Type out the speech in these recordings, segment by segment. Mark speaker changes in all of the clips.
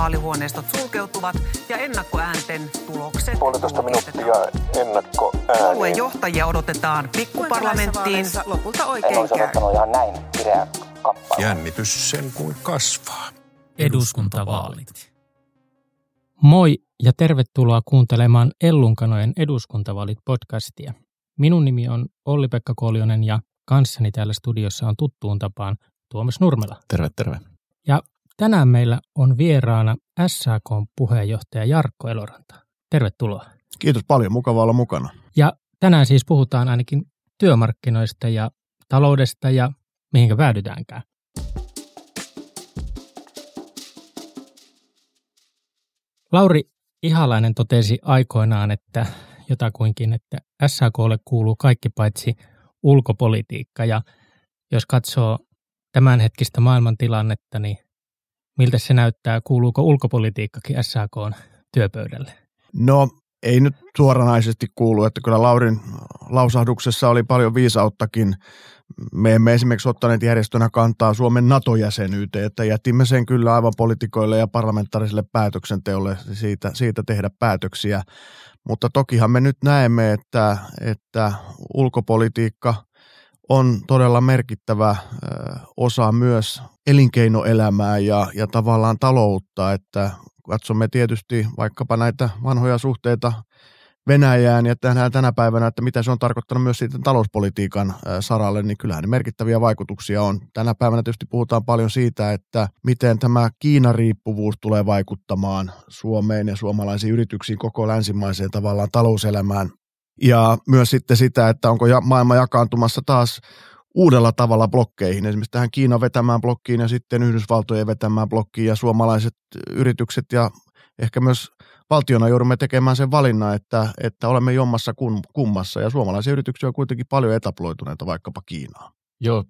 Speaker 1: vaalihuoneistot sulkeutuvat ja ennakkoäänten tulokset
Speaker 2: Puolitoista minuuttia ennakko
Speaker 1: Puolueen johtajia odotetaan pikkuparlamenttiin.
Speaker 3: Lopulta
Speaker 2: En
Speaker 3: oikein
Speaker 2: olisi
Speaker 3: käy.
Speaker 2: odottanut ihan näin kireä.
Speaker 4: Jännitys sen kuin kasvaa.
Speaker 5: eduskuntavaalit. Moi ja tervetuloa kuuntelemaan Ellunkanojen eduskuntavaalit podcastia. Minun nimi on Olli-Pekka Koljonen ja kanssani täällä studiossa on tuttuun tapaan Tuomas Nurmela.
Speaker 6: Terve, terve.
Speaker 5: Ja tänään meillä on vieraana SAKn puheenjohtaja Jarkko Eloranta. Tervetuloa.
Speaker 7: Kiitos paljon, mukava olla mukana.
Speaker 5: Ja tänään siis puhutaan ainakin työmarkkinoista ja taloudesta ja mihinkä päädytäänkään. Lauri Ihalainen totesi aikoinaan, että jotakuinkin, että SAKlle kuuluu kaikki paitsi ulkopolitiikka. Ja jos katsoo tämänhetkistä maailmantilannetta, niin miltä se näyttää, kuuluuko ulkopolitiikkakin SAKn työpöydälle?
Speaker 7: No, ei nyt suoranaisesti kuulu, että kyllä Laurin lausahduksessa oli paljon viisauttakin. Me emme esimerkiksi ottaneet järjestönä kantaa Suomen NATO-jäsenyyteen, että jätimme sen kyllä aivan politikoille ja parlamentaariselle päätöksenteolle siitä, siitä tehdä päätöksiä. Mutta tokihan me nyt näemme, että, että ulkopolitiikka on todella merkittävä osa myös elinkeinoelämää ja, ja tavallaan taloutta, että katsomme tietysti vaikkapa näitä vanhoja suhteita Venäjään ja tänään tänä päivänä, että mitä se on tarkoittanut myös siitä talouspolitiikan saralle, niin kyllähän ne merkittäviä vaikutuksia on. Tänä päivänä tietysti puhutaan paljon siitä, että miten tämä Kiinan-riippuvuus tulee vaikuttamaan Suomeen ja suomalaisiin yrityksiin koko länsimaiseen tavallaan talouselämään. Ja myös sitten sitä, että onko maailma jakaantumassa taas uudella tavalla blokkeihin, esimerkiksi tähän Kiinan vetämään blokkiin ja sitten Yhdysvaltojen vetämään blokkiin ja suomalaiset yritykset ja ehkä myös valtiona joudumme tekemään sen valinnan, että, että olemme jommassa kummassa ja suomalaisia yrityksiä on kuitenkin paljon etaploituneita vaikkapa Kiinaan.
Speaker 6: Joo,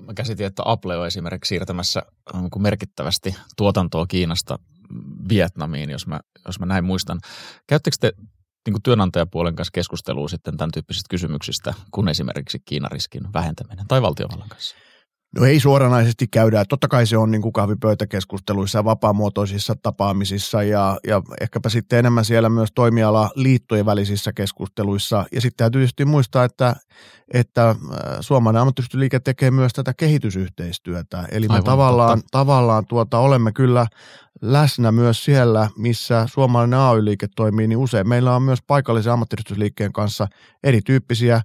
Speaker 6: mä käsitin, että Apple on esimerkiksi siirtämässä niin kuin merkittävästi tuotantoa Kiinasta Vietnamiin, jos mä, jos mä näin muistan. Käyttekö te niin kuin työnantajapuolen kanssa keskustelua sitten tämän tyyppisistä kysymyksistä, kun esimerkiksi Kiinariskin vähentäminen tai valtiovallan kanssa?
Speaker 7: No ei suoranaisesti käydä. Totta kai se on niin kuin kahvipöytäkeskusteluissa ja vapaamuotoisissa tapaamisissa ja, ja ehkäpä sitten enemmän siellä myös toimiala liittojen välisissä keskusteluissa. Ja sitten täytyy tietysti muistaa, että, että suomalainen ammattiyhdistysliike tekee myös tätä kehitysyhteistyötä. Eli me
Speaker 6: Aivan,
Speaker 7: tavallaan,
Speaker 6: totta.
Speaker 7: tavallaan tuota, olemme kyllä läsnä myös siellä, missä suomalainen AY-liike toimii, niin usein meillä on myös paikallisen ammattiyhdistysliikkeen kanssa erityyppisiä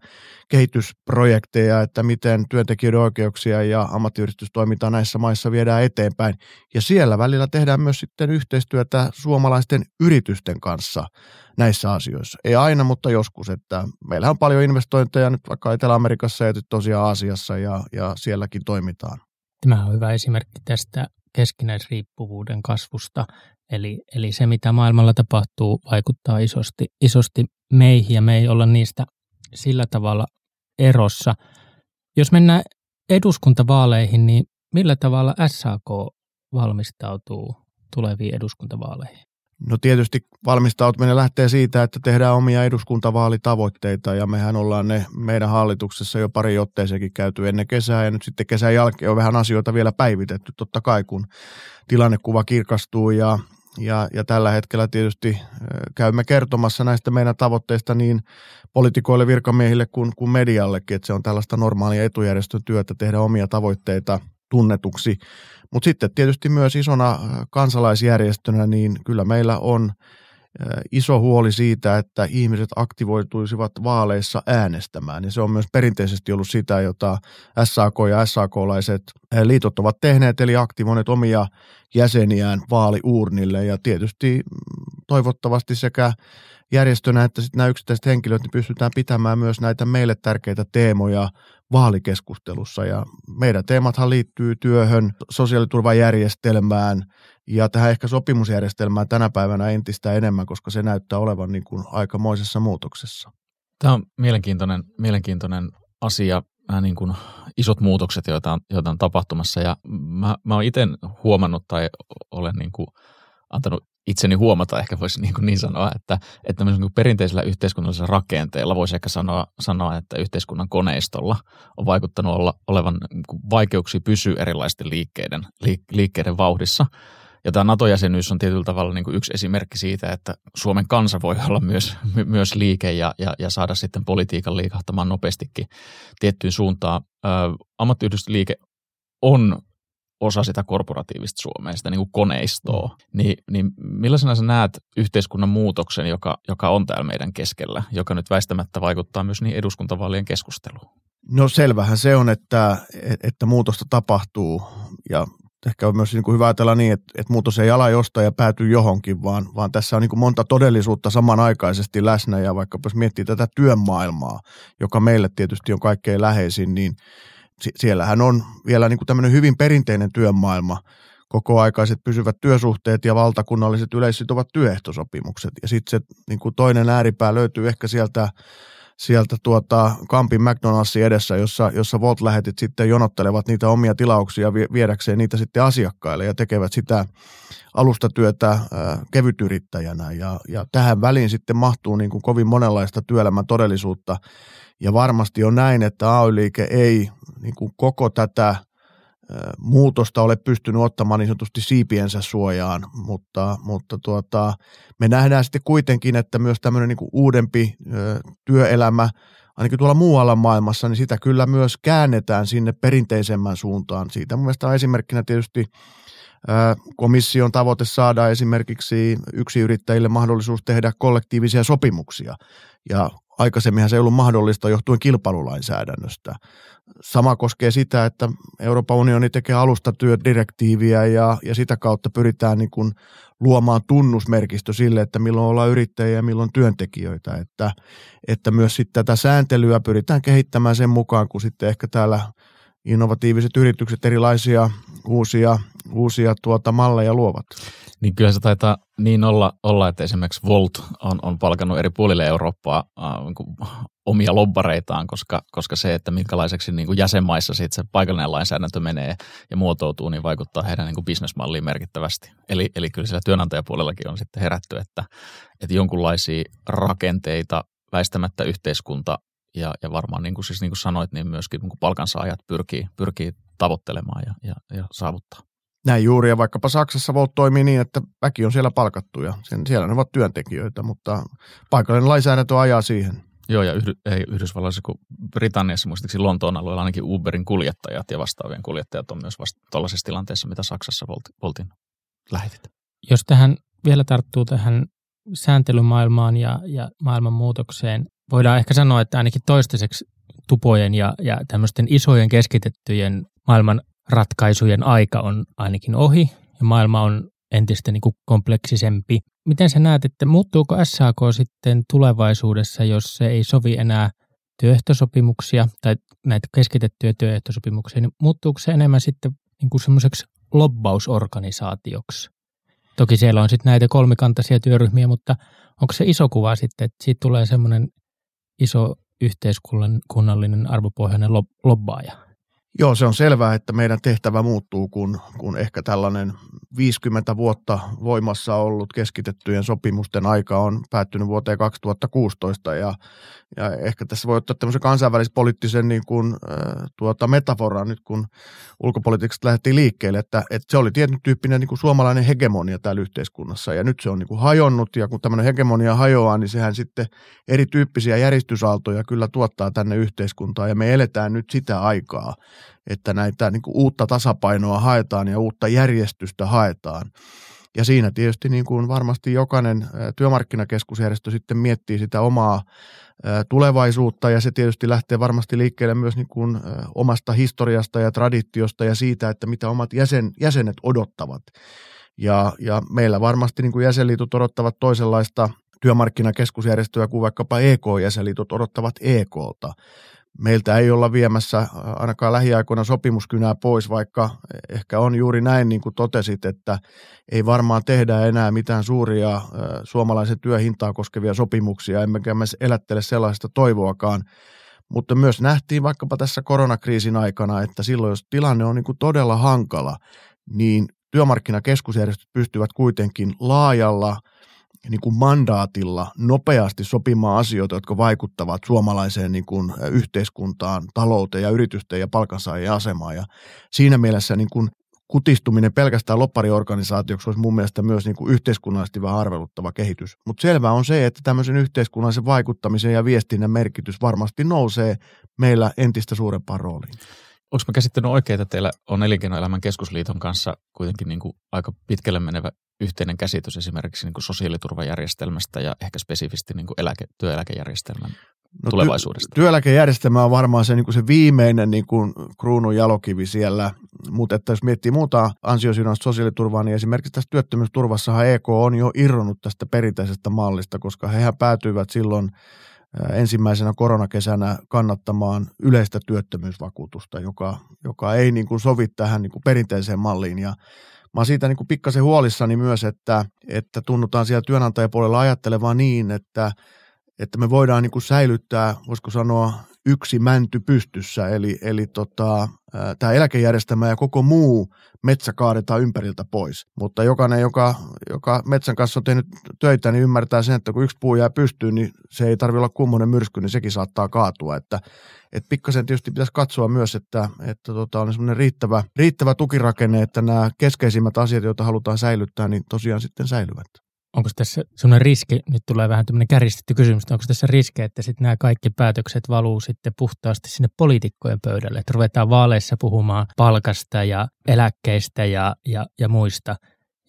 Speaker 7: kehitysprojekteja, että miten työntekijöiden oikeuksia ja ammattiyhdistystoimintaa näissä maissa viedään eteenpäin. Ja siellä välillä tehdään myös sitten yhteistyötä suomalaisten yritysten kanssa näissä asioissa. Ei aina, mutta joskus. Että meillä on paljon investointeja nyt vaikka Etelä-Amerikassa ja tosiaan Aasiassa ja, ja sielläkin toimitaan.
Speaker 5: Tämä on hyvä esimerkki tästä keskinäisriippuvuuden kasvusta. Eli, eli se, mitä maailmalla tapahtuu, vaikuttaa isosti, isosti meihin ja me ei olla niistä sillä tavalla erossa. Jos mennään eduskuntavaaleihin, niin millä tavalla SAK valmistautuu tuleviin eduskuntavaaleihin?
Speaker 7: No tietysti valmistautuminen lähtee siitä, että tehdään omia eduskuntavaalitavoitteita ja mehän ollaan ne meidän hallituksessa jo pari otteeseenkin käyty ennen kesää ja nyt sitten kesän jälkeen on vähän asioita vielä päivitetty totta kai, kun tilannekuva kirkastuu ja, ja, ja tällä hetkellä tietysti käymme kertomassa näistä meidän tavoitteista niin poliitikoille, virkamiehille kuin, kuin mediallekin, että se on tällaista normaalia etujärjestön työtä tehdä omia tavoitteita tunnetuksi. Mutta sitten tietysti myös isona kansalaisjärjestönä, niin kyllä meillä on iso huoli siitä, että ihmiset aktivoituisivat vaaleissa äänestämään. Ja se on myös perinteisesti ollut sitä, jota SAK ja SAK-laiset liitot ovat tehneet, eli aktivoineet omia jäseniään vaaliuurnille. Ja tietysti toivottavasti sekä järjestönä että sitten nämä yksittäiset henkilöt niin pystytään pitämään myös näitä meille tärkeitä teemoja vaalikeskustelussa. Ja meidän teemathan liittyy työhön, sosiaaliturvajärjestelmään ja tähän ehkä sopimusjärjestelmään tänä päivänä entistä enemmän, koska se näyttää olevan niin kuin aikamoisessa muutoksessa.
Speaker 6: Tämä on mielenkiintoinen, mielenkiintoinen asia, nämä niin kuin isot muutokset, joita on, joita on tapahtumassa. Ja mä, mä oon itse huomannut tai olen niin kuin antanut itseni huomata, ehkä voisi niin, kuin niin sanoa, että, että niin perinteisellä yhteiskunnallisella rakenteella voisi ehkä sanoa, sanoa, että yhteiskunnan koneistolla on vaikuttanut olla, olevan niin vaikeuksia pysyä erilaisten liikkeiden, liik, liikkeiden vauhdissa. Ja tämä NATO-jäsenyys on tietyllä tavalla niin kuin yksi esimerkki siitä, että Suomen kansa voi olla myös, myös liike ja, ja, ja saada sitten politiikan liikahtamaan nopeastikin tiettyyn suuntaan. Ammattiyhdistysliike on osa sitä korporatiivista Suomea, sitä niin kuin koneistoa, niin, niin millaisena sä näet yhteiskunnan muutoksen, joka, joka on täällä meidän keskellä, joka nyt väistämättä vaikuttaa myös niin eduskuntavaalien keskusteluun?
Speaker 7: No selvähän se on, että, että muutosta tapahtuu. Ja ehkä on myös niin kuin hyvä ajatella niin, että, että muutos ei ala jostain ja pääty johonkin, vaan, vaan tässä on niin kuin monta todellisuutta samanaikaisesti läsnä. Ja vaikka jos miettii tätä työmaailmaa, joka meille tietysti on kaikkein läheisin, niin – siellähän on vielä niin kuin tämmöinen hyvin perinteinen työmaailma, kokoaikaiset pysyvät työsuhteet ja valtakunnalliset yleissitovat työehtosopimukset. Ja sitten se niin kuin toinen ääripää löytyy ehkä sieltä, sieltä tuota Kampin McDonaldsin edessä, jossa, jossa Volt lähetit sitten jonottelevat niitä omia tilauksia viedäkseen niitä sitten asiakkaille ja tekevät sitä alustatyötä kevytyrittäjänä. Ja, ja tähän väliin sitten mahtuu niin kuin kovin monenlaista työelämän todellisuutta. Ja varmasti on näin, että AY-liike ei niin kuin koko tätä muutosta ole pystynyt ottamaan niin sanotusti siipiensä suojaan, mutta, mutta tuota, me nähdään sitten kuitenkin, että myös tämmöinen niin kuin uudempi työelämä, ainakin tuolla muualla maailmassa, niin sitä kyllä myös käännetään sinne perinteisemmän suuntaan. Siitä mun mielestä on esimerkkinä tietysti komission tavoite saada esimerkiksi yksiyrittäjille mahdollisuus tehdä kollektiivisia sopimuksia. Ja aikaisemminhan se ei ollut mahdollista johtuen kilpailulainsäädännöstä. Sama koskee sitä, että Euroopan unioni tekee alustatyödirektiiviä ja, ja sitä kautta pyritään niin kuin luomaan tunnusmerkistö sille, että milloin ollaan yrittäjiä ja milloin työntekijöitä. Että, että myös sitten tätä sääntelyä pyritään kehittämään sen mukaan, kun sitten ehkä täällä innovatiiviset yritykset erilaisia uusia, uusia tuota malleja luovat.
Speaker 6: Niin kyllä se taitaa niin olla, olla että esimerkiksi Volt on, on palkannut eri puolille Eurooppaa äh, niin omia lobbareitaan, koska, koska se, että minkälaiseksi niin kuin jäsenmaissa sit se paikallinen lainsäädäntö menee ja muotoutuu, niin vaikuttaa heidän niin kuin bisnesmalliin merkittävästi. Eli, eli kyllä siellä työnantajapuolellakin on sitten herätty, että, että jonkunlaisia rakenteita väistämättä yhteiskunta ja, ja varmaan niin kuin, siis niin kuin sanoit, niin myöskin niin kuin palkansaajat pyrkii, pyrkii tavoittelemaan ja, ja, ja saavuttaa.
Speaker 7: Näin juuri, ja vaikkapa Saksassa Volt toimii niin, että väki on siellä palkattu ja sen, siellä ne ovat työntekijöitä, mutta paikallinen lainsäädäntö ajaa siihen.
Speaker 6: Joo, ja Yhdy, ei Yhdysvalloissa kuin Britanniassa, muistaakseni Lontoon alueella ainakin Uberin kuljettajat ja vastaavien kuljettajat on myös vasta tuollaisessa tilanteessa, mitä Saksassa Volt, Voltin lähetit.
Speaker 5: Jos tähän vielä tarttuu tähän sääntelymaailmaan ja, ja maailman muutokseen, voidaan ehkä sanoa, että ainakin toistaiseksi tupojen ja, ja tämmöisten isojen keskitettyjen maailman ratkaisujen aika on ainakin ohi ja maailma on entistä niin kuin kompleksisempi. Miten sä näet, että muuttuuko SAK sitten tulevaisuudessa, jos se ei sovi enää työehtosopimuksia tai näitä keskitettyjä työehtosopimuksia, niin muuttuuko se enemmän sitten niin kuin semmoiseksi lobbausorganisaatioksi? Toki siellä on sitten näitä kolmikantaisia työryhmiä, mutta onko se iso kuva sitten, että siitä tulee semmoinen iso yhteiskunnallinen arvopohjainen lobbaaja?
Speaker 7: Joo, se on selvää, että meidän tehtävä muuttuu, kun, kun ehkä tällainen 50 vuotta voimassa ollut keskitettyjen sopimusten aika on päättynyt vuoteen 2016 ja, ja ehkä tässä voi ottaa tämmöisen kansainvälispoliittisen niin kuin, äh, tuota metaforan nyt, kun ulkopolitiikasta lähdettiin liikkeelle, että, että se oli tietyn tyyppinen niin kuin suomalainen hegemonia täällä yhteiskunnassa ja nyt se on niin kuin hajonnut ja kun tämmöinen hegemonia hajoaa, niin sehän sitten erityyppisiä järjestysaaltoja kyllä tuottaa tänne yhteiskuntaan ja me eletään nyt sitä aikaa, että näitä niin kuin uutta tasapainoa haetaan ja uutta järjestystä haetaan. Ja siinä tietysti niin kuin varmasti jokainen työmarkkinakeskusjärjestö sitten miettii sitä omaa tulevaisuutta. Ja se tietysti lähtee varmasti liikkeelle myös niin kuin omasta historiasta ja traditiosta ja siitä, että mitä omat jäsen, jäsenet odottavat. Ja, ja meillä varmasti niin kuin jäsenliitot odottavat toisenlaista työmarkkinakeskusjärjestöä kuin vaikkapa EK-jäsenliitot odottavat EKlta meiltä ei olla viemässä ainakaan lähiaikoina sopimuskynää pois, vaikka ehkä on juuri näin, niin kuin totesit, että ei varmaan tehdä enää mitään suuria suomalaisen työhintaa koskevia sopimuksia, emmekä me elättele sellaista toivoakaan. Mutta myös nähtiin vaikkapa tässä koronakriisin aikana, että silloin jos tilanne on niin kuin todella hankala, niin työmarkkinakeskusjärjestöt pystyvät kuitenkin laajalla – niin kuin mandaatilla nopeasti sopimaan asioita, jotka vaikuttavat suomalaiseen niin kuin yhteiskuntaan, talouteen ja yritysten ja palkansaajien asemaan. Ja siinä mielessä niin kuin kutistuminen pelkästään loppariorganisaatioksi olisi mun mielestä myös niin kuin yhteiskunnallisesti vähän arveluttava kehitys. Mutta selvää on se, että tämmöisen yhteiskunnallisen vaikuttamisen ja viestinnän merkitys varmasti nousee meillä entistä suurempaan rooliin.
Speaker 6: Onko mä käsittänyt oikein, että teillä on Elinkeinoelämän keskusliiton kanssa kuitenkin niin kuin aika pitkälle menevä yhteinen käsitys esimerkiksi niin kuin sosiaaliturvajärjestelmästä ja ehkä spesifisti niin kuin eläke, työeläkejärjestelmän no, tulevaisuudesta?
Speaker 7: Ty- työeläkejärjestelmä on varmaan se, niin kuin se viimeinen niin kuin kruunun jalokivi siellä, mutta että jos miettii muuta ansiosidonnaista sosiaaliturvaa, niin esimerkiksi tässä työttömyysturvassahan EK on jo irronnut tästä perinteisestä mallista, koska hehän päätyivät silloin ensimmäisenä koronakesänä kannattamaan yleistä työttömyysvakuutusta, joka, joka ei niin kuin sovi tähän niin kuin perinteiseen malliin. Ja mä oon siitä niin kuin pikkasen huolissani myös, että, että tunnutaan siellä työnantajapuolella ajattelevaa niin, että, että me voidaan niin kuin säilyttää, voisiko sanoa, yksi mänty pystyssä, eli, eli tota, tämä eläkejärjestelmä ja koko muu metsä kaadetaan ympäriltä pois. Mutta jokainen, joka, joka metsän kanssa on tehnyt töitä, niin ymmärtää sen, että kun yksi puu jää pystyyn, niin se ei tarvitse olla kummonen myrsky, niin sekin saattaa kaatua. Että, et pikkasen tietysti pitäisi katsoa myös, että, että tota, on semmoinen riittävä, riittävä tukirakenne, että nämä keskeisimmät asiat, joita halutaan säilyttää, niin tosiaan sitten säilyvät
Speaker 5: onko tässä sellainen riski, nyt tulee vähän tämmöinen käristetty kysymys, onko tässä riski, että sitten nämä kaikki päätökset valuu sitten puhtaasti sinne poliitikkojen pöydälle, että ruvetaan vaaleissa puhumaan palkasta ja eläkkeistä ja, ja, ja muista,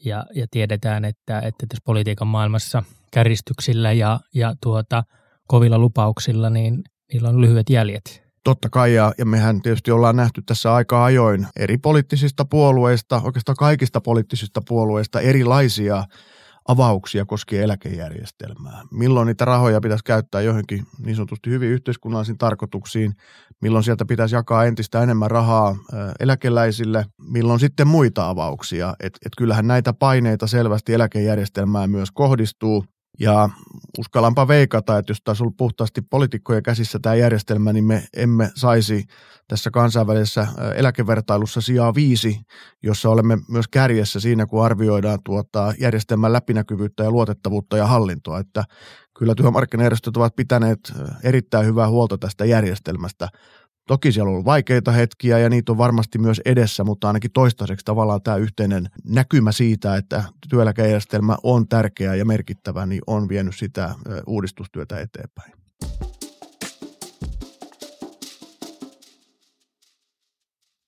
Speaker 5: ja, ja tiedetään, että, että tässä politiikan maailmassa käristyksillä ja, ja tuota, kovilla lupauksilla, niin niillä on lyhyet jäljet.
Speaker 7: Totta kai, ja, ja mehän tietysti ollaan nähty tässä aika ajoin eri poliittisista puolueista, oikeastaan kaikista poliittisista puolueista erilaisia avauksia koskien eläkejärjestelmää. Milloin niitä rahoja pitäisi käyttää johonkin niin sanotusti hyvin yhteiskunnallisiin tarkoituksiin, milloin sieltä pitäisi jakaa entistä enemmän rahaa eläkeläisille, milloin sitten muita avauksia. Et, et kyllähän näitä paineita selvästi eläkejärjestelmään myös kohdistuu. Ja uskallanpa veikata, että jos taisi ollut puhtaasti poliitikkojen käsissä tämä järjestelmä, niin me emme saisi tässä kansainvälisessä eläkevertailussa sijaa viisi, jossa olemme myös kärjessä siinä, kun arvioidaan tuota järjestelmän läpinäkyvyyttä ja luotettavuutta ja hallintoa. Että kyllä työmarkkinajärjestöt ovat pitäneet erittäin hyvää huolta tästä järjestelmästä. Toki siellä on ollut vaikeita hetkiä ja niitä on varmasti myös edessä, mutta ainakin toistaiseksi tavallaan tämä yhteinen näkymä siitä, että työeläkejärjestelmä on tärkeä ja merkittävä, niin on vienyt sitä uudistustyötä eteenpäin.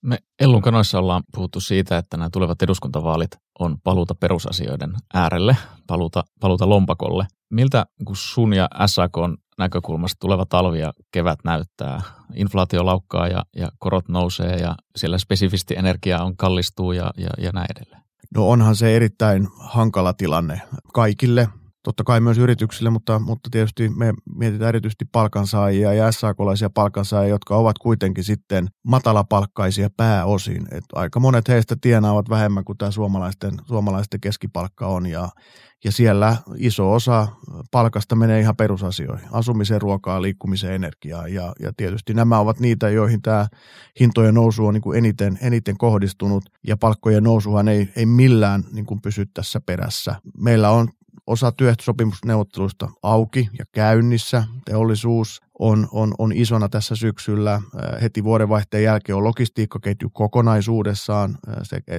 Speaker 6: Me Ellun kanoissa ollaan puhuttu siitä, että nämä tulevat eduskuntavaalit on paluuta perusasioiden äärelle, paluuta, paluuta lompakolle. Miltä kun sun ja SAK näkökulmasta tuleva talvi ja kevät näyttää? Inflaatio laukkaa ja, ja korot nousee ja siellä spesifisti energiaa on kallistuu ja, ja, ja näin edelleen.
Speaker 7: No onhan se erittäin hankala tilanne kaikille totta kai myös yrityksille, mutta, mutta tietysti me mietitään erityisesti palkansaajia ja SAK-laisia palkansaajia, jotka ovat kuitenkin sitten matalapalkkaisia pääosin. Et aika monet heistä tienaavat vähemmän kuin tämä suomalaisten, suomalaisten keskipalkka on ja, ja siellä iso osa palkasta menee ihan perusasioihin, asumiseen, ruokaan, liikkumiseen, energiaan ja, ja tietysti nämä ovat niitä, joihin tämä hintojen nousu on niin kuin eniten, eniten kohdistunut ja palkkojen nousuhan ei, ei millään niin kuin pysy tässä perässä. Meillä on osa työehtosopimusneuvotteluista auki ja käynnissä. Teollisuus on, on, on isona tässä syksyllä. Äh, heti vuodenvaihteen jälkeen on logistiikkaketju kokonaisuudessaan äh,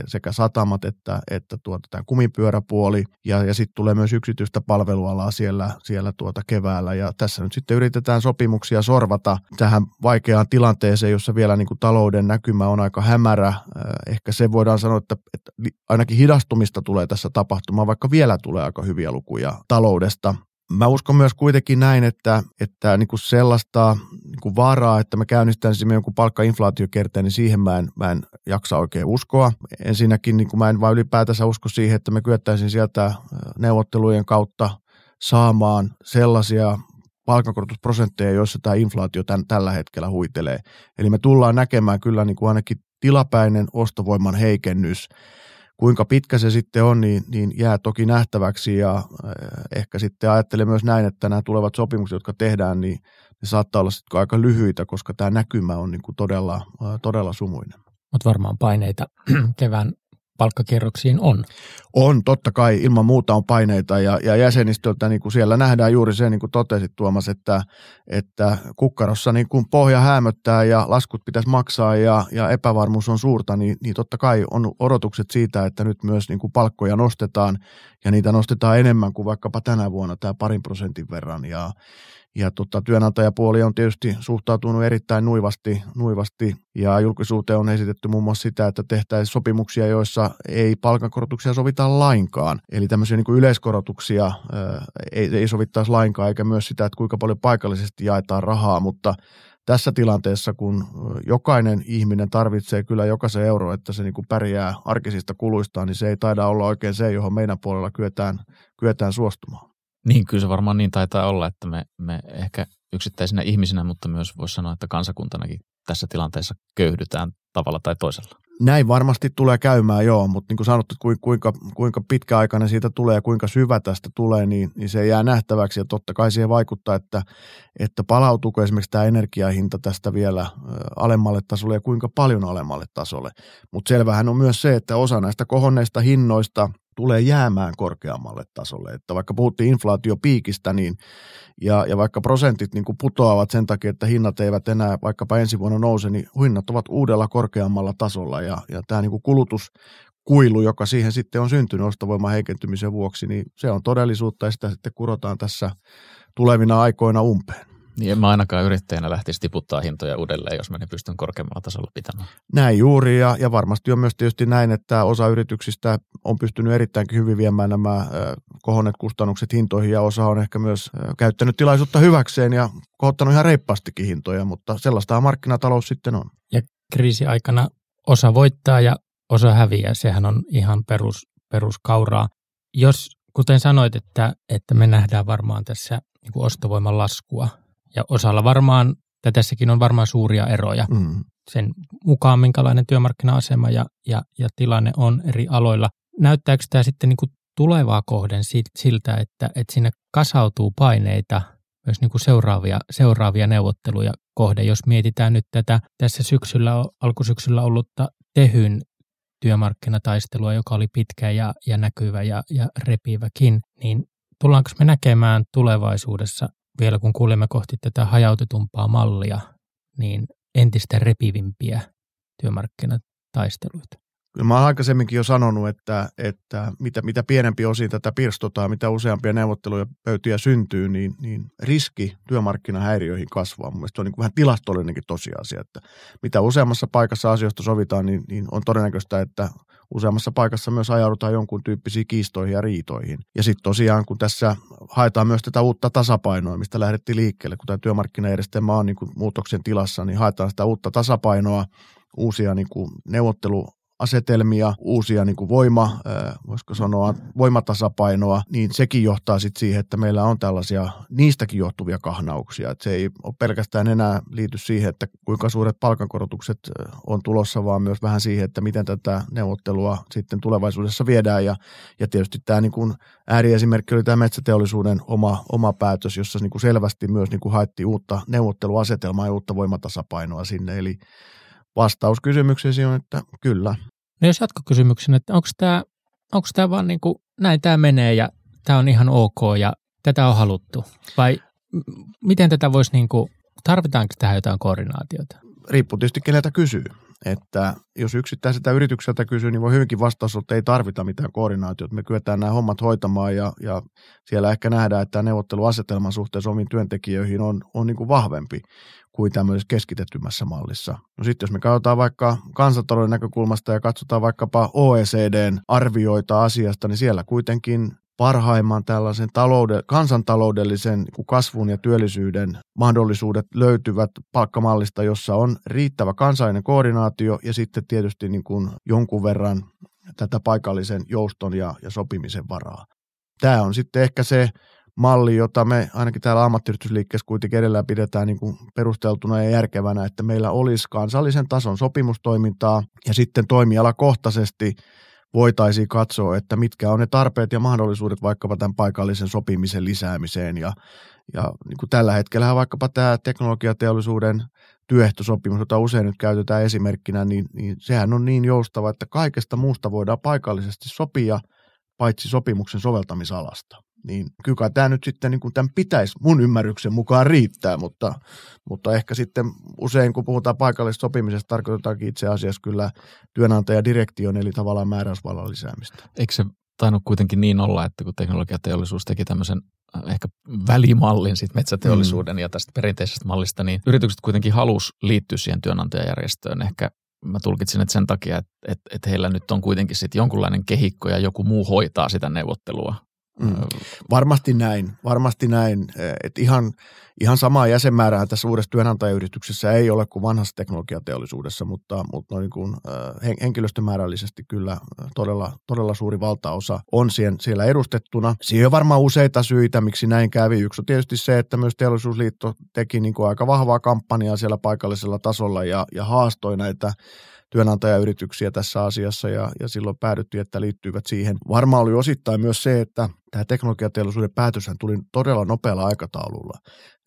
Speaker 7: sekä satamat että, että tuota, tämä kumipyöräpuoli. Ja, ja sitten tulee myös yksityistä palvelualaa siellä, siellä tuota keväällä. Ja tässä nyt sitten yritetään sopimuksia sorvata tähän vaikeaan tilanteeseen, jossa vielä niin kuin talouden näkymä on aika hämärä. Äh, ehkä se voidaan sanoa, että, että ainakin hidastumista tulee tässä tapahtumaan, vaikka vielä tulee aika hyviä lukuja taloudesta. Mä uskon myös kuitenkin näin, että, että niin kuin sellaista niin kuin vaaraa, että me käynnistäisimme jonkun palkkainflaatiokerteen, niin siihen mä en, mä en jaksa oikein uskoa. Ensinnäkin niin kuin mä en vaan ylipäätänsä usko siihen, että me kyettäisiin sieltä neuvottelujen kautta saamaan sellaisia palkankorotusprosentteja, joissa tämä inflaatio tämän, tällä hetkellä huitelee. Eli me tullaan näkemään kyllä niin kuin ainakin tilapäinen ostovoiman heikennys Kuinka pitkä se sitten on, niin, niin jää toki nähtäväksi ja äh, ehkä sitten ajattelen myös näin, että nämä tulevat sopimukset, jotka tehdään, niin ne saattaa olla sitten aika lyhyitä, koska tämä näkymä on niin kuin todella, äh, todella sumuinen.
Speaker 5: Mutta varmaan paineita kevään palkkakierroksiin on.
Speaker 7: On, totta kai, ilman muuta on paineita ja, ja jäsenistöltä niin kuin siellä nähdään juuri se, niin kuin totesit Tuomas, että, että kukkarossa niin kuin pohja hämöttää ja laskut pitäisi maksaa ja, ja epävarmuus on suurta, niin, niin totta kai on odotukset siitä, että nyt myös niin kuin palkkoja nostetaan ja niitä nostetaan enemmän kuin vaikkapa tänä vuonna tämä parin prosentin verran ja, ja tota, työnantajapuoli on tietysti suhtautunut erittäin nuivasti, nuivasti ja julkisuuteen on esitetty muun muassa sitä, että tehtäisiin sopimuksia, joissa ei palkankorotuksia sovita lainkaan. Eli tämmöisiä niin yleiskorotuksia ää, ei, ei sovittaisi lainkaan, eikä myös sitä, että kuinka paljon paikallisesti jaetaan rahaa, mutta tässä tilanteessa, kun jokainen ihminen tarvitsee kyllä jokaisen euro, että se niin kuin pärjää arkisista kuluistaan, niin se ei taida olla oikein se, johon meidän puolella kyetään, kyetään suostumaan.
Speaker 6: Niin, kyllä se varmaan niin taitaa olla, että me, me ehkä yksittäisinä ihmisinä, mutta myös voisi sanoa, että kansakuntanakin tässä tilanteessa köyhdytään tavalla tai toisella.
Speaker 7: Näin varmasti tulee käymään, joo, mutta niin kuin sanottu, kuinka, kuinka pitkäaikainen siitä tulee ja kuinka syvä tästä tulee, niin, niin se jää nähtäväksi ja totta kai siihen vaikuttaa, että, että palautuuko esimerkiksi tämä energiahinta tästä vielä alemmalle tasolle ja kuinka paljon alemmalle tasolle. Mutta selvähän on myös se, että osa näistä kohonneista hinnoista – tulee jäämään korkeammalle tasolle. Että vaikka puhuttiin inflaatiopiikistä, niin ja, ja vaikka prosentit niin kuin putoavat sen takia, että hinnat eivät enää vaikkapa ensi vuonna nouse, niin hinnat ovat uudella korkeammalla tasolla ja, ja tämä niin kuin kulutuskuilu, joka siihen sitten on syntynyt ostovoiman heikentymisen vuoksi, niin se on todellisuutta ja sitä sitten kurotaan tässä tulevina aikoina umpeen.
Speaker 6: Niin en mä ainakaan yrittäjänä lähtisi tiputtaa hintoja uudelleen, jos mä ne pystyn korkeammalla tasolla pitämään.
Speaker 7: Näin juuri ja, ja varmasti on myös tietysti näin, että osa yrityksistä on pystynyt erittäinkin hyvin viemään nämä kohonneet kustannukset hintoihin ja osa on ehkä myös käyttänyt tilaisuutta hyväkseen ja kohottanut ihan reippaastikin hintoja, mutta sellaista markkinatalous sitten on.
Speaker 5: Ja kriisiaikana osa voittaa ja osa häviää, sehän on ihan perus, peruskauraa. Jos, kuten sanoit, että, että me nähdään varmaan tässä niin ostovoiman laskua ja osalla varmaan, ja tässäkin on varmaan suuria eroja mm. sen mukaan, minkälainen työmarkkina-asema ja, ja, ja tilanne on eri aloilla. Näyttääkö tämä sitten niin kuin tulevaa kohden siltä, että, että sinne kasautuu paineita myös niin kuin seuraavia, seuraavia neuvotteluja kohden, jos mietitään nyt tätä tässä syksyllä, alkusyksyllä ollutta tehyn työmarkkinataistelua, joka oli pitkä ja, ja näkyvä ja, ja repiväkin, niin tullaanko me näkemään tulevaisuudessa vielä kun kuulemme kohti tätä hajautetumpaa mallia, niin entistä repivimpiä työmarkkinataisteluita.
Speaker 7: Kyllä mä olen aikaisemminkin jo sanonut, että, että mitä, mitä pienempi osin tätä pirstotaan, mitä useampia neuvotteluja pöytiä syntyy, niin, niin riski työmarkkinahäiriöihin kasvaa. Mun mielestä on niin vähän tilastollinenkin tosiasia, että mitä useammassa paikassa asioista sovitaan, niin, niin on todennäköistä, että useammassa paikassa myös ajaudutaan jonkun tyyppisiin kiistoihin ja riitoihin. Ja sitten tosiaan, kun tässä haetaan myös tätä uutta tasapainoa, mistä lähdettiin liikkeelle, kun tämä työmarkkinajärjestelmä on niin kuin muutoksen tilassa, niin haetaan sitä uutta tasapainoa, uusia niin kuin neuvottelu asetelmia, uusia niin kuin voima, voisiko sanoa voimatasapainoa, niin sekin johtaa sitten siihen, että meillä on tällaisia niistäkin johtuvia kahnauksia. Että se ei ole pelkästään enää liity siihen, että kuinka suuret palkankorotukset on tulossa, vaan myös vähän siihen, että miten tätä neuvottelua sitten tulevaisuudessa viedään. Ja, ja tietysti tämä niin kuin ääriesimerkki oli tämä metsäteollisuuden oma, oma päätös, jossa niin kuin selvästi myös niin kuin haettiin uutta neuvotteluasetelmaa ja uutta voimatasapainoa sinne. Eli vastaus kysymykseesi on, että kyllä.
Speaker 5: No jos jatkokysymyksen, että onko tämä, onko tämä vaan niin kuin, näin tämä menee ja tämä on ihan ok ja tätä on haluttu? Vai miten tätä voisi, niin kuin, tarvitaanko tähän jotain koordinaatiota?
Speaker 7: Riippuu tietysti keneltä kysyy. Että jos yksittäiseltä yritykseltä kysyy, niin voi hyvinkin vastaus että ei tarvita mitään koordinaatiota. Me kyetään nämä hommat hoitamaan ja, ja siellä ehkä nähdään, että tämä neuvotteluasetelman suhteessa omiin työntekijöihin on, on niin kuin vahvempi kuin tämmöisessä keskitettymässä mallissa. No sitten jos me katsotaan vaikka kansantalouden näkökulmasta ja katsotaan vaikkapa OECDn arvioita asiasta, niin siellä kuitenkin parhaimman tällaisen talouden, kansantaloudellisen niin kasvun ja työllisyyden mahdollisuudet löytyvät palkkamallista, jossa on riittävä kansainvälinen koordinaatio ja sitten tietysti niin kuin jonkun verran tätä paikallisen jouston ja, ja sopimisen varaa. Tämä on sitten ehkä se malli, jota me ainakin täällä ammattiyhdistysliikkeessä kuitenkin edellään pidetään niin kuin perusteltuna ja järkevänä, että meillä olisi kansallisen tason sopimustoimintaa ja sitten toimialakohtaisesti voitaisiin katsoa, että mitkä on ne tarpeet ja mahdollisuudet vaikkapa tämän paikallisen sopimisen lisäämiseen. Ja, ja niin kuin tällä hetkellä vaikkapa tämä teknologiateollisuuden työehtosopimus, jota usein nyt käytetään esimerkkinä, niin, niin sehän on niin joustava, että kaikesta muusta voidaan paikallisesti sopia, paitsi sopimuksen soveltamisalasta. Niin kyllä tämä nyt sitten niin kuin tämän pitäisi mun ymmärryksen mukaan riittää, mutta, mutta ehkä sitten usein kun puhutaan paikallisesta sopimisesta, tarkoitetaankin itse asiassa kyllä työnantajadirektion eli tavallaan määräysvallan lisäämistä.
Speaker 6: Eikö se tainnut kuitenkin niin olla, että kun teknologiateollisuus teki tämmöisen äh, ehkä välimallin sit metsäteollisuuden mm. ja tästä perinteisestä mallista, niin yritykset kuitenkin halus liittyä siihen työnantajajärjestöön. Ehkä mä tulkitsin, että sen takia, että, että, että heillä nyt on kuitenkin sitten jonkunlainen kehikko ja joku muu hoitaa sitä neuvottelua
Speaker 7: Mm. Varmasti näin, varmasti näin. Et ihan, ihan samaa jäsenmäärää tässä uudessa työnantajayrityksessä ei ole kuin vanhassa teknologiateollisuudessa, mutta, mutta niin kuin, henkilöstömäärällisesti kyllä todella, todella suuri valtaosa on siihen, siellä edustettuna. Siihen on varmaan useita syitä, miksi näin kävi. Yksi on tietysti se, että myös teollisuusliitto teki niin kuin aika vahvaa kampanjaa siellä paikallisella tasolla ja, ja haastoi näitä työnantajayrityksiä tässä asiassa ja, ja silloin päädyttiin, että liittyivät siihen. Varmaan oli osittain myös se, että tämä teknologiateollisuuden päätöshän tuli todella nopealla aikataululla.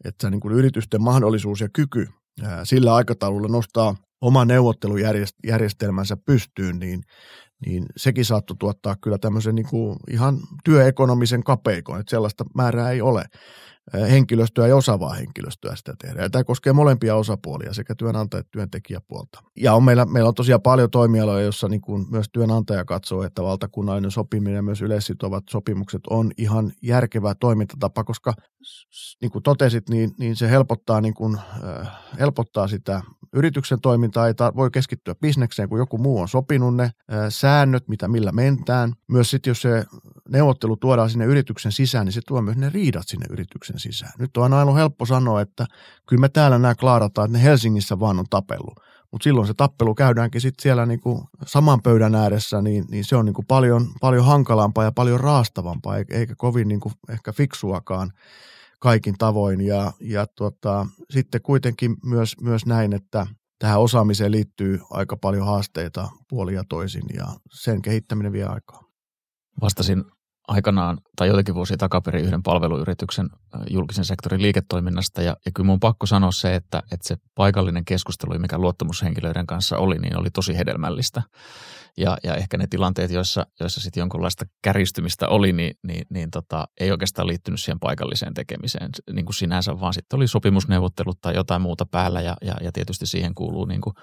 Speaker 7: Että niin kuin yritysten mahdollisuus ja kyky sillä aikataululla nostaa oma neuvottelujärjestelmänsä pystyyn, niin, niin sekin saattoi tuottaa kyllä tämmöisen niin kuin ihan työekonomisen kapeikon, että sellaista määrää ei ole henkilöstöä ja osaavaa henkilöstöä sitä tehdä. Ja tämä koskee molempia osapuolia, sekä työnantaja- että työntekijäpuolta. Ja on meillä, meillä on tosiaan paljon toimialoja, joissa niin kuin myös työnantaja katsoo, että valtakunnallinen sopiminen ja myös yleissitovat sopimukset on ihan järkevä toimintatapa, koska niin kuin totesit, niin, niin se helpottaa, niin kuin, äh, helpottaa sitä yrityksen toimintaa, ei voi keskittyä bisnekseen, kun joku muu on sopinut ne äh, säännöt, mitä millä mentään. Myös sitten, jos se neuvottelu tuodaan sinne yrityksen sisään, niin se tuo myös ne riidat sinne yrityksen sisään. Nyt on aina helppo sanoa, että kyllä me täällä nämä klaarataan, että ne Helsingissä vaan on tapellut. Mutta silloin se tappelu käydäänkin sitten siellä niinku saman pöydän ääressä, niin, niin se on niinku paljon, paljon hankalampaa ja paljon raastavampaa, eikä kovin niinku ehkä fiksuakaan kaikin tavoin. Ja, ja tota, sitten kuitenkin myös, myös näin, että tähän osaamiseen liittyy aika paljon haasteita puolia toisin ja sen kehittäminen vie aikaa.
Speaker 6: Vastasin aikanaan tai jotenkin vuosia takaperin yhden palveluyrityksen julkisen sektorin liiketoiminnasta. Ja, ja kyllä mun on pakko sanoa se, että, että se paikallinen keskustelu, mikä luottamushenkilöiden kanssa oli, niin oli tosi hedelmällistä. Ja, ja ehkä ne tilanteet, joissa, joissa sitten jonkunlaista käristymistä oli, niin, niin, niin tota, ei oikeastaan liittynyt siihen paikalliseen tekemiseen niin kuin sinänsä, vaan sitten oli sopimusneuvottelut tai jotain muuta päällä ja, ja, ja tietysti siihen kuuluu niin kuin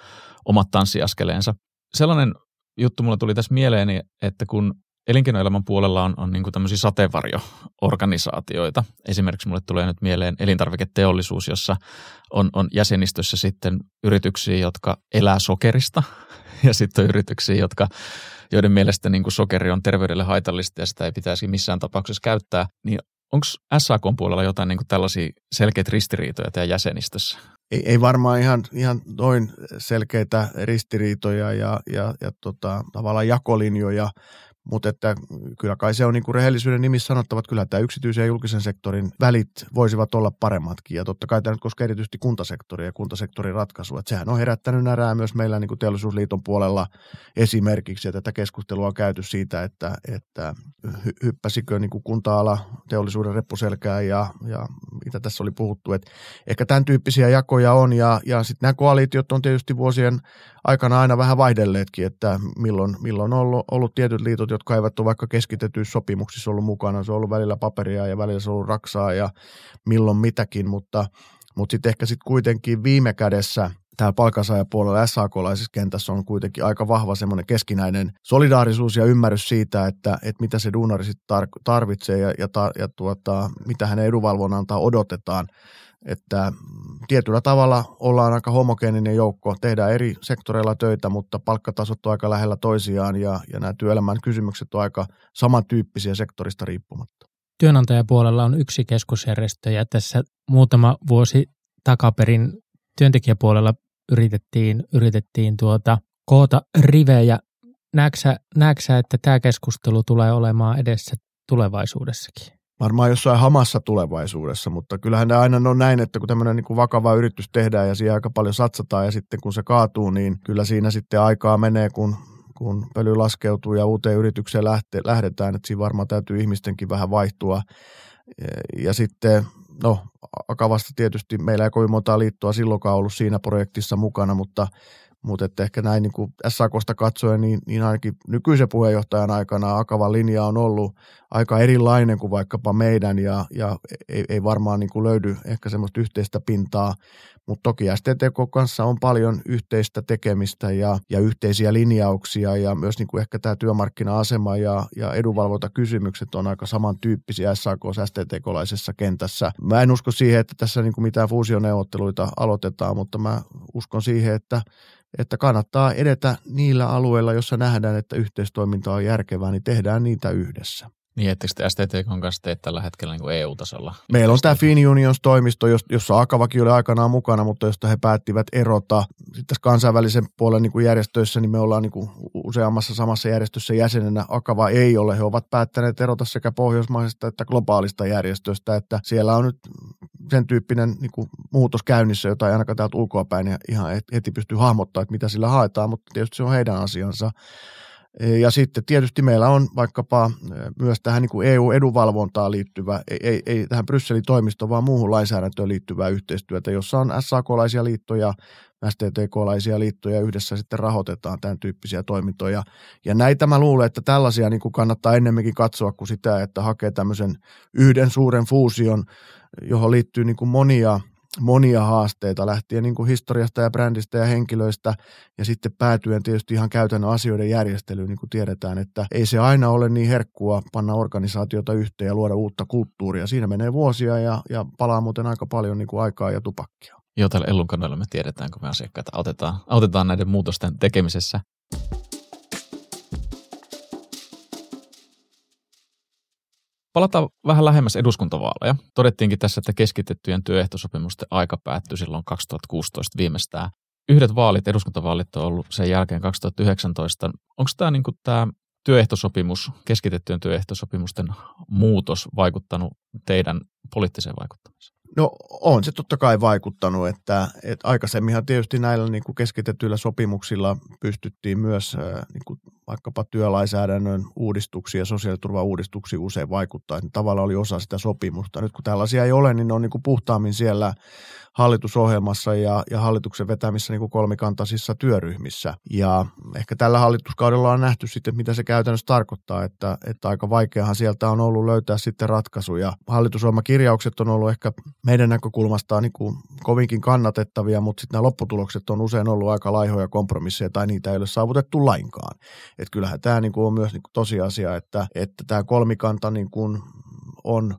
Speaker 6: omat tanssiaskeleensa. Sellainen juttu mulle tuli tässä mieleeni, että kun elinkeinoelämän puolella on, on niin tämmöisiä sateenvarjo-organisaatioita. Esimerkiksi mulle tulee nyt mieleen elintarviketeollisuus, jossa on, on jäsenistössä sitten yrityksiä, jotka elää sokerista ja sitten on yrityksiä, jotka, joiden mielestä niin kuin sokeri on terveydelle haitallista ja sitä ei pitäisi missään tapauksessa käyttää. Niin onko SAK puolella jotain niin kuin tällaisia selkeitä ristiriitoja teidän jäsenistössä?
Speaker 7: Ei, ei varmaan ihan, ihan noin selkeitä ristiriitoja ja, ja, ja tota, tavallaan jakolinjoja, mutta että kyllä kai se on niin kuin rehellisyyden nimissä sanottava, että kyllä tämä yksityisen ja julkisen sektorin välit voisivat olla paremmatkin. Ja totta kai tämä nyt koskee erityisesti kuntasektoria ja kuntasektorin ratkaisua. Että sehän on herättänyt närää myös meillä niin kuin teollisuusliiton puolella esimerkiksi. Ja tätä keskustelua on käyty siitä, että, että hyppäsikö niin kuin kunta-ala teollisuuden reppuselkää ja, ja mitä tässä oli puhuttu. Että ehkä tämän tyyppisiä jakoja on ja, ja sitten nämä koalitiot on tietysti vuosien aikana aina vähän vaihdelleetkin, että milloin, milloin on ollut, ollut tietyt liitot, jotka eivät ole vaikka keskitetyissä sopimuksissa ollut mukana. Se on ollut välillä paperia ja välillä se on ollut raksaa ja milloin mitäkin, mutta, mutta sitten ehkä sitten kuitenkin viime kädessä täällä palkansaajapuolella SAK-laisessa kentässä on kuitenkin aika vahva semmoinen keskinäinen solidaarisuus ja ymmärrys siitä, että, että mitä se duunari sitten tarvitsee ja, ja, ja tuota, mitä hänen edunvalvonnaltaan odotetaan että tietyllä tavalla ollaan aika homogeeninen joukko, tehdään eri sektoreilla töitä, mutta palkkatasot on aika lähellä toisiaan ja, ja nämä työelämän kysymykset on aika samantyyppisiä sektorista riippumatta.
Speaker 5: Työnantajapuolella on yksi keskusjärjestö ja tässä muutama vuosi takaperin työntekijäpuolella yritettiin, yritettiin tuota, koota rivejä. Näetkö, näetkö että tämä keskustelu tulee olemaan edessä tulevaisuudessakin?
Speaker 7: Varmaan jossain hamassa tulevaisuudessa, mutta kyllähän ne aina on näin, että kun tämmöinen niin kuin vakava yritys tehdään ja siihen aika paljon satsataan ja sitten kun se kaatuu, niin kyllä siinä sitten aikaa menee, kun, kun pöly laskeutuu ja uuteen yritykseen lähte, lähdetään, että siinä varmaan täytyy ihmistenkin vähän vaihtua. Ja sitten no Akavasta tietysti meillä ei kovin monta liittoa silloinkaan ollut siinä projektissa mukana, mutta mutta ehkä näin niin kuin SAKosta katsoen, niin, niin ainakin nykyisen puheenjohtajan aikana Akavan linja on ollut aika erilainen kuin vaikkapa meidän ja, ja ei, ei varmaan niin kuin löydy ehkä semmoista yhteistä pintaa, mutta toki STTK kanssa on paljon yhteistä tekemistä ja, ja yhteisiä linjauksia ja myös niin kuin ehkä tämä työmarkkina-asema ja, ja edunvalvontakysymykset on aika samantyyppisiä SAK STTK-laisessa kentässä. Mä en usko siihen, että tässä niin kuin mitään fuusioneuvotteluita aloitetaan, mutta mä uskon siihen, että että kannattaa edetä niillä alueilla, jossa nähdään, että yhteistoiminta on järkevää, niin tehdään niitä yhdessä.
Speaker 6: Niin, että sitten STTK kanssa teet tällä hetkellä niin kuin EU-tasolla?
Speaker 7: Meillä on tämä FinUnions-toimisto, jossa Akavakin oli aikanaan mukana, mutta josta he päättivät erota. Sitten tässä kansainvälisen puolen niin kuin järjestöissä, niin me ollaan niin kuin useammassa samassa järjestössä jäsenenä. Akava ei ole. He ovat päättäneet erota sekä pohjoismaisesta että globaalista järjestöstä, että siellä on nyt sen tyyppinen niin kuin muutos käynnissä, jota ei ainakaan täältä ulkoapäin ihan heti pysty hahmottaa, että mitä sillä haetaan, mutta tietysti se on heidän asiansa. Ja sitten tietysti meillä on vaikkapa myös tähän niin kuin EU-edunvalvontaan liittyvä, ei, ei, ei tähän Brysselin toimistoon, vaan muuhun lainsäädäntöön liittyvää yhteistyötä, jossa on SAK-laisia liittoja, STTK-laisia liittoja yhdessä sitten rahoitetaan tämän tyyppisiä toimintoja. Ja näitä mä luulen, että tällaisia niin kuin kannattaa ennemminkin katsoa kuin sitä, että hakee tämmöisen yhden suuren fuusion, johon liittyy niin kuin monia – monia haasteita lähtien niin kuin historiasta ja brändistä ja henkilöistä ja sitten päätyen tietysti ihan käytännön asioiden järjestelyyn, niin kuin tiedetään, että ei se aina ole niin herkkua panna organisaatiota yhteen ja luoda uutta kulttuuria. Siinä menee vuosia ja, ja palaa muuten aika paljon niin kuin aikaa ja tupakkia.
Speaker 6: Joo, täällä Ellun me tiedetään, kun me asiakkaita autetaan, autetaan näiden muutosten tekemisessä. Palataan vähän lähemmäs eduskuntavaaleja. Todettiinkin tässä, että keskitettyjen työehtosopimusten aika päättyi silloin 2016 viimeistään. Yhdet vaalit, eduskuntavaalit on ollut sen jälkeen 2019. Onko tämä, niin tämä työehtosopimus, keskitettyjen työehtosopimusten muutos vaikuttanut teidän poliittiseen vaikuttamiseen?
Speaker 7: No on se totta kai vaikuttanut, että, että aikaisemminhan tietysti näillä niin kuin keskitetyillä sopimuksilla pystyttiin myös niin kuin vaikkapa työlainsäädännön uudistuksia ja sosiaaliturvauudistuksia usein vaikuttaa, että tavallaan oli osa sitä sopimusta. Nyt kun tällaisia ei ole, niin ne on niin kuin puhtaammin siellä hallitusohjelmassa ja, ja hallituksen vetämissä niin kuin kolmikantaisissa työryhmissä. Ja ehkä tällä hallituskaudella on nähty sitten, mitä se käytännössä tarkoittaa, että, että aika vaikeahan sieltä on ollut löytää sitten ratkaisuja. Hallitusohjelmakirjaukset on ollut ehkä meidän näkökulmastaan niin kuin kovinkin kannatettavia, mutta sitten nämä lopputulokset on usein ollut aika laihoja kompromisseja tai niitä ei ole saavutettu lainkaan. Että kyllähän tämä niin kuin on myös niin kuin tosiasia, että, että tämä kolmikanta niin kuin on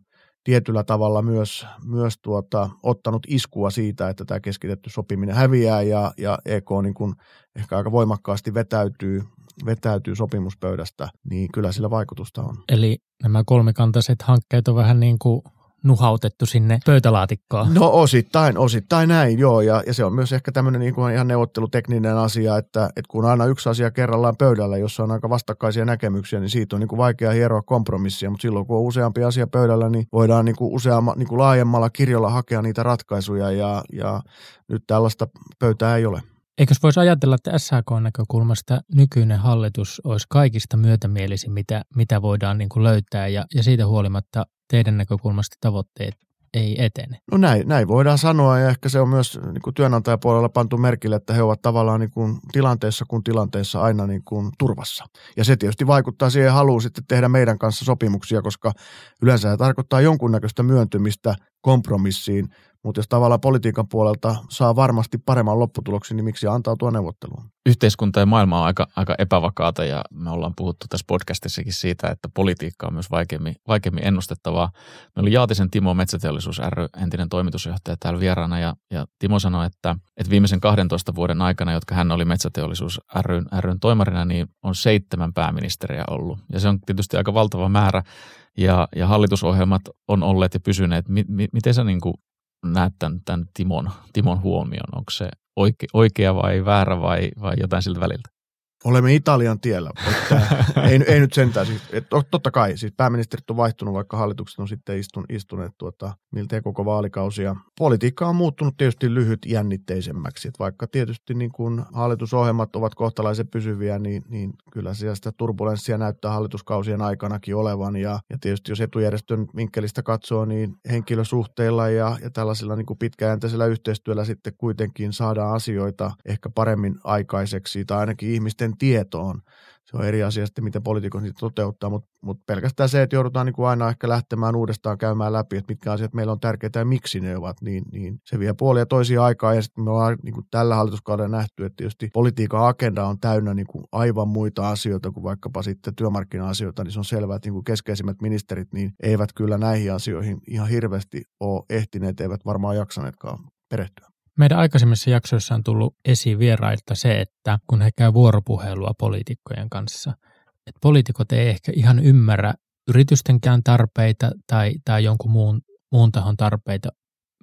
Speaker 7: tietyllä tavalla myös, myös tuota, ottanut iskua siitä, että tämä keskitetty sopiminen häviää ja, ja EK niin kuin ehkä aika voimakkaasti vetäytyy, vetäytyy sopimuspöydästä, niin kyllä sillä vaikutusta on.
Speaker 5: Eli nämä kolmikantaiset hankkeet on vähän niin kuin nuhautettu sinne pöytälaatikkoon.
Speaker 7: No osittain, osittain näin, joo. Ja, ja se on myös ehkä tämmöinen niin kuin ihan neuvottelutekninen asia, että, että kun aina yksi asia kerrallaan pöydällä, jossa on aika vastakkaisia näkemyksiä, niin siitä on niin kuin vaikea hieroa kompromissia. Mutta silloin kun on useampi asia pöydällä, niin voidaan niin kuin useamma, niin kuin laajemmalla kirjolla hakea niitä ratkaisuja ja, ja nyt tällaista pöytää ei ole.
Speaker 5: Eikös voisi ajatella, että SAK-näkökulmasta nykyinen hallitus olisi kaikista myötämielisin, mitä, mitä voidaan niin kuin löytää, ja, ja siitä huolimatta teidän näkökulmasta tavoitteet ei etene?
Speaker 7: No näin, näin voidaan sanoa ja ehkä se on myös niin kuin työnantajapuolella pantu merkille, että he ovat tavallaan niin kuin tilanteessa kuin tilanteessa aina niin kuin turvassa. Ja se tietysti vaikuttaa siihen haluun sitten tehdä meidän kanssa sopimuksia, koska yleensä se tarkoittaa jonkunnäköistä myöntymistä kompromissiin, mutta jos tavallaan politiikan puolelta saa varmasti paremman lopputuloksen, niin miksi antautua neuvotteluun?
Speaker 6: Yhteiskunta ja maailma on aika, aika epävakaata ja me ollaan puhuttu tässä podcastissakin siitä, että politiikka on myös vaikeammin, vaikeammin ennustettavaa. Meillä oli Jaatisen Timo Metsäteollisuus ry, entinen toimitusjohtaja täällä vieraana ja, ja Timo sanoi, että, että viimeisen 12 vuoden aikana, jotka hän oli Metsäteollisuus ry, ryn toimarina, niin on seitsemän pääministeriä ollut. Ja se on tietysti aika valtava määrä ja, ja hallitusohjelmat on olleet ja pysyneet. M- m- miten sä niin kuin näet tämän, tämän Timon, Timon huomion? Onko se oikea, vai väärä vai, vai jotain siltä väliltä?
Speaker 7: Olemme Italian tiellä, että, ei, ei nyt sentään. Siis, et, totta kai, siis pääministerit on vaihtunut, vaikka hallitukset on sitten istun, istuneet tuota, miltei koko vaalikausi. Ja politiikka on muuttunut tietysti lyhyt jännitteisemmäksi. Et vaikka tietysti niin kun hallitusohjelmat ovat kohtalaisen pysyviä, niin, niin kyllä siellä sitä turbulenssia näyttää hallituskausien aikanakin olevan. Ja, ja tietysti jos etujärjestön vinkkelistä katsoo, niin henkilösuhteilla ja, ja tällaisilla niin kuin pitkäjänteisellä yhteistyöllä sitten kuitenkin saadaan asioita ehkä paremmin aikaiseksi tai ainakin ihmisten tietoon. Se on eri asia sitten, miten poliitikot niitä toteuttaa, mutta, mutta pelkästään se, että joudutaan niin kuin aina ehkä lähtemään uudestaan käymään läpi, että mitkä asiat meillä on tärkeitä ja miksi ne ovat, niin, niin se vie puolia toisia aikaa. Ja sitten me ollaan niin kuin tällä hallituskaudella nähty, että tietysti politiikan agenda on täynnä niin kuin aivan muita asioita kuin vaikkapa sitten työmarkkina-asioita, niin se on selvää, että niin kuin keskeisimmät ministerit niin eivät kyllä näihin asioihin ihan hirveästi ole ehtineet, eivät varmaan jaksaneetkaan perehtyä.
Speaker 5: Meidän aikaisemmissa jaksoissa on tullut esiin vierailta se, että kun he käy vuoropuhelua poliitikkojen kanssa, että poliitikot ei ehkä ihan ymmärrä yritystenkään tarpeita tai, tai jonkun muun, muun tahon tarpeita.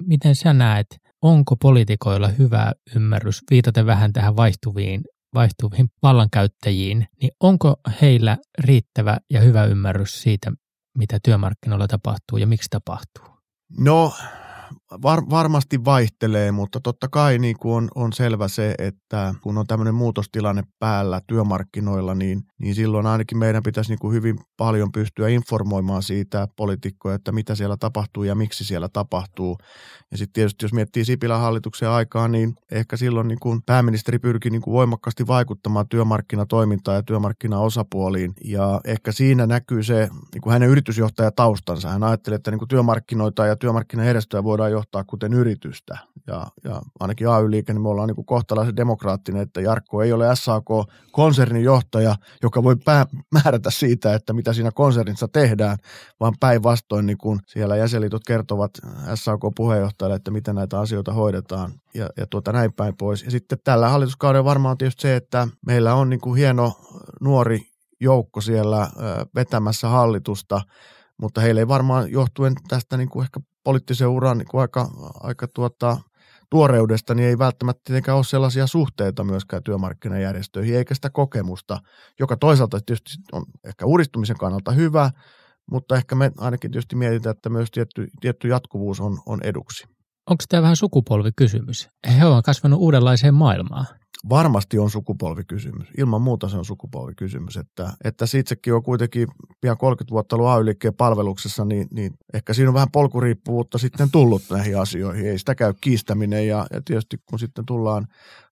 Speaker 5: Miten sä näet, onko poliitikoilla hyvä ymmärrys, viitaten vähän tähän vaihtuviin, vaihtuviin vallankäyttäjiin, niin onko heillä riittävä ja hyvä ymmärrys siitä, mitä työmarkkinoilla tapahtuu ja miksi tapahtuu?
Speaker 7: No var, varmasti vaihtelee, mutta totta kai niin kuin on, on selvä se, että kun on tämmöinen muutostilanne päällä työmarkkinoilla, niin, niin silloin ainakin meidän pitäisi niin kuin hyvin paljon pystyä informoimaan siitä poliitikkoja, että mitä siellä tapahtuu ja miksi siellä tapahtuu. Ja sitten tietysti jos miettii Sipilän hallituksen aikaa, niin ehkä silloin niin kuin pääministeri pyrki niin kuin voimakkaasti vaikuttamaan työmarkkinatoimintaan ja työmarkkinaosapuoliin. Ja ehkä siinä näkyy se niin kuin hänen yritysjohtajataustansa. Hän ajatteli, että niin kuin työmarkkinoita ja työmarkkinajärjestöjä voidaan johtaa kuten yritystä. Ja, ja ainakin AY-liike, niin me ollaan niin kohtalaisen demokraattinen, että Jarkko ei ole SAK-konsernin johtaja, joka voi pää- määrätä siitä, että mitä siinä konsernissa tehdään, vaan päinvastoin niin kuin siellä jäsenliitot kertovat SAK-puheenjohtajalle, että miten näitä asioita hoidetaan ja, ja tuota näin päin pois. Ja sitten tällä hallituskaudella varmaan tietysti se, että meillä on niin kuin hieno nuori joukko siellä vetämässä hallitusta, mutta heille ei varmaan johtuen tästä niin kuin ehkä poliittisen uran niin aika, aika tuota, tuoreudesta, niin ei välttämättä tietenkään ole sellaisia suhteita myöskään työmarkkinajärjestöihin, eikä sitä kokemusta, joka toisaalta tietysti on ehkä uudistumisen kannalta hyvä, mutta ehkä me ainakin tietysti mietitään, että myös tietty, tietty jatkuvuus on, on eduksi.
Speaker 5: Onko tämä vähän sukupolvikysymys? He ovat kasvanut uudenlaiseen maailmaan
Speaker 7: varmasti on sukupolvikysymys. Ilman muuta se on sukupolvikysymys. Että, että itsekin on kuitenkin pian 30 vuotta ollut ay palveluksessa, niin, niin ehkä siinä on vähän polkuriippuvuutta sitten tullut näihin asioihin. Ei sitä käy kiistäminen ja, ja tietysti kun sitten tullaan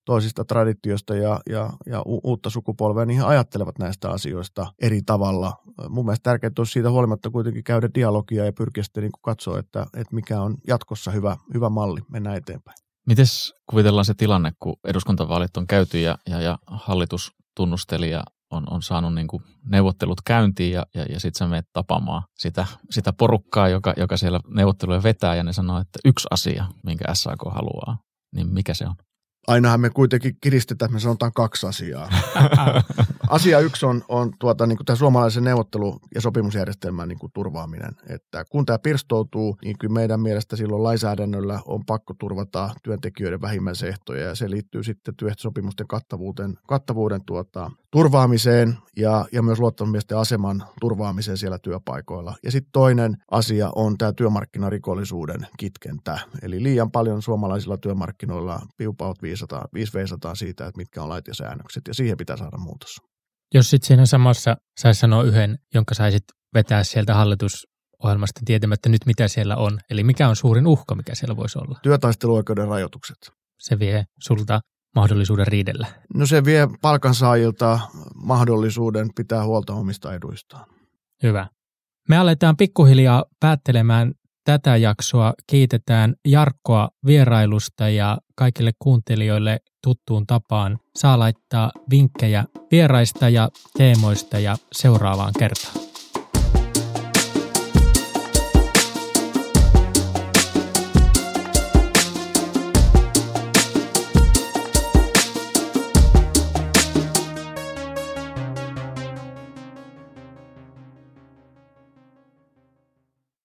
Speaker 7: toisista traditioista ja, ja, ja u- uutta sukupolvea, niin he ajattelevat näistä asioista eri tavalla. Mun mielestä tärkeää olisi siitä huolimatta kuitenkin käydä dialogia ja pyrkiä sitten niin katsoa, että, että mikä on jatkossa hyvä, hyvä malli mennä eteenpäin.
Speaker 6: Mites kuvitellaan se tilanne, kun eduskuntavaalit on käyty ja, ja, ja hallitus tunnusteli ja on, on saanut niin kuin neuvottelut käyntiin ja, ja, ja sitten sä menet tapaamaan sitä, sitä porukkaa, joka, joka siellä neuvotteluja vetää ja ne sanoo, että yksi asia, minkä SAK haluaa, niin mikä se on?
Speaker 7: Ainahan me kuitenkin kiristetään, me sanotaan kaksi asiaa. Asia yksi on, on tuota, niin tämä suomalaisen neuvottelu- ja sopimusjärjestelmän niin kuin turvaaminen. Että kun tämä pirstoutuu, niin kyllä meidän mielestä silloin lainsäädännöllä on pakko turvata työntekijöiden vähimmäisehtoja ja se liittyy sitten työehtosopimusten kattavuuden, kattavuuden tuota, turvaamiseen ja, ja myös luottamiesten aseman turvaamiseen siellä työpaikoilla. Ja sitten toinen asia on tämä työmarkkinarikollisuuden kitkentä. Eli liian paljon suomalaisilla työmarkkinoilla piupaut 500, 500 siitä, että mitkä on lait ja säännökset, ja siihen pitää saada muutos.
Speaker 5: Jos sitten siinä samassa saisi sanoa yhden, jonka saisit vetää sieltä hallitusohjelmasta tietämättä nyt, mitä siellä on. Eli mikä on suurin uhka, mikä siellä voisi olla?
Speaker 7: Työtaisteluoikeuden rajoitukset.
Speaker 5: Se vie sulta mahdollisuuden riidellä.
Speaker 7: No se vie palkansaajilta mahdollisuuden pitää huolta omista eduistaan.
Speaker 5: Hyvä. Me aletaan pikkuhiljaa päättelemään tätä jaksoa. Kiitetään Jarkkoa vierailusta ja kaikille kuuntelijoille tuttuun tapaan saa laittaa vinkkejä vieraista ja teemoista ja seuraavaan kertaan.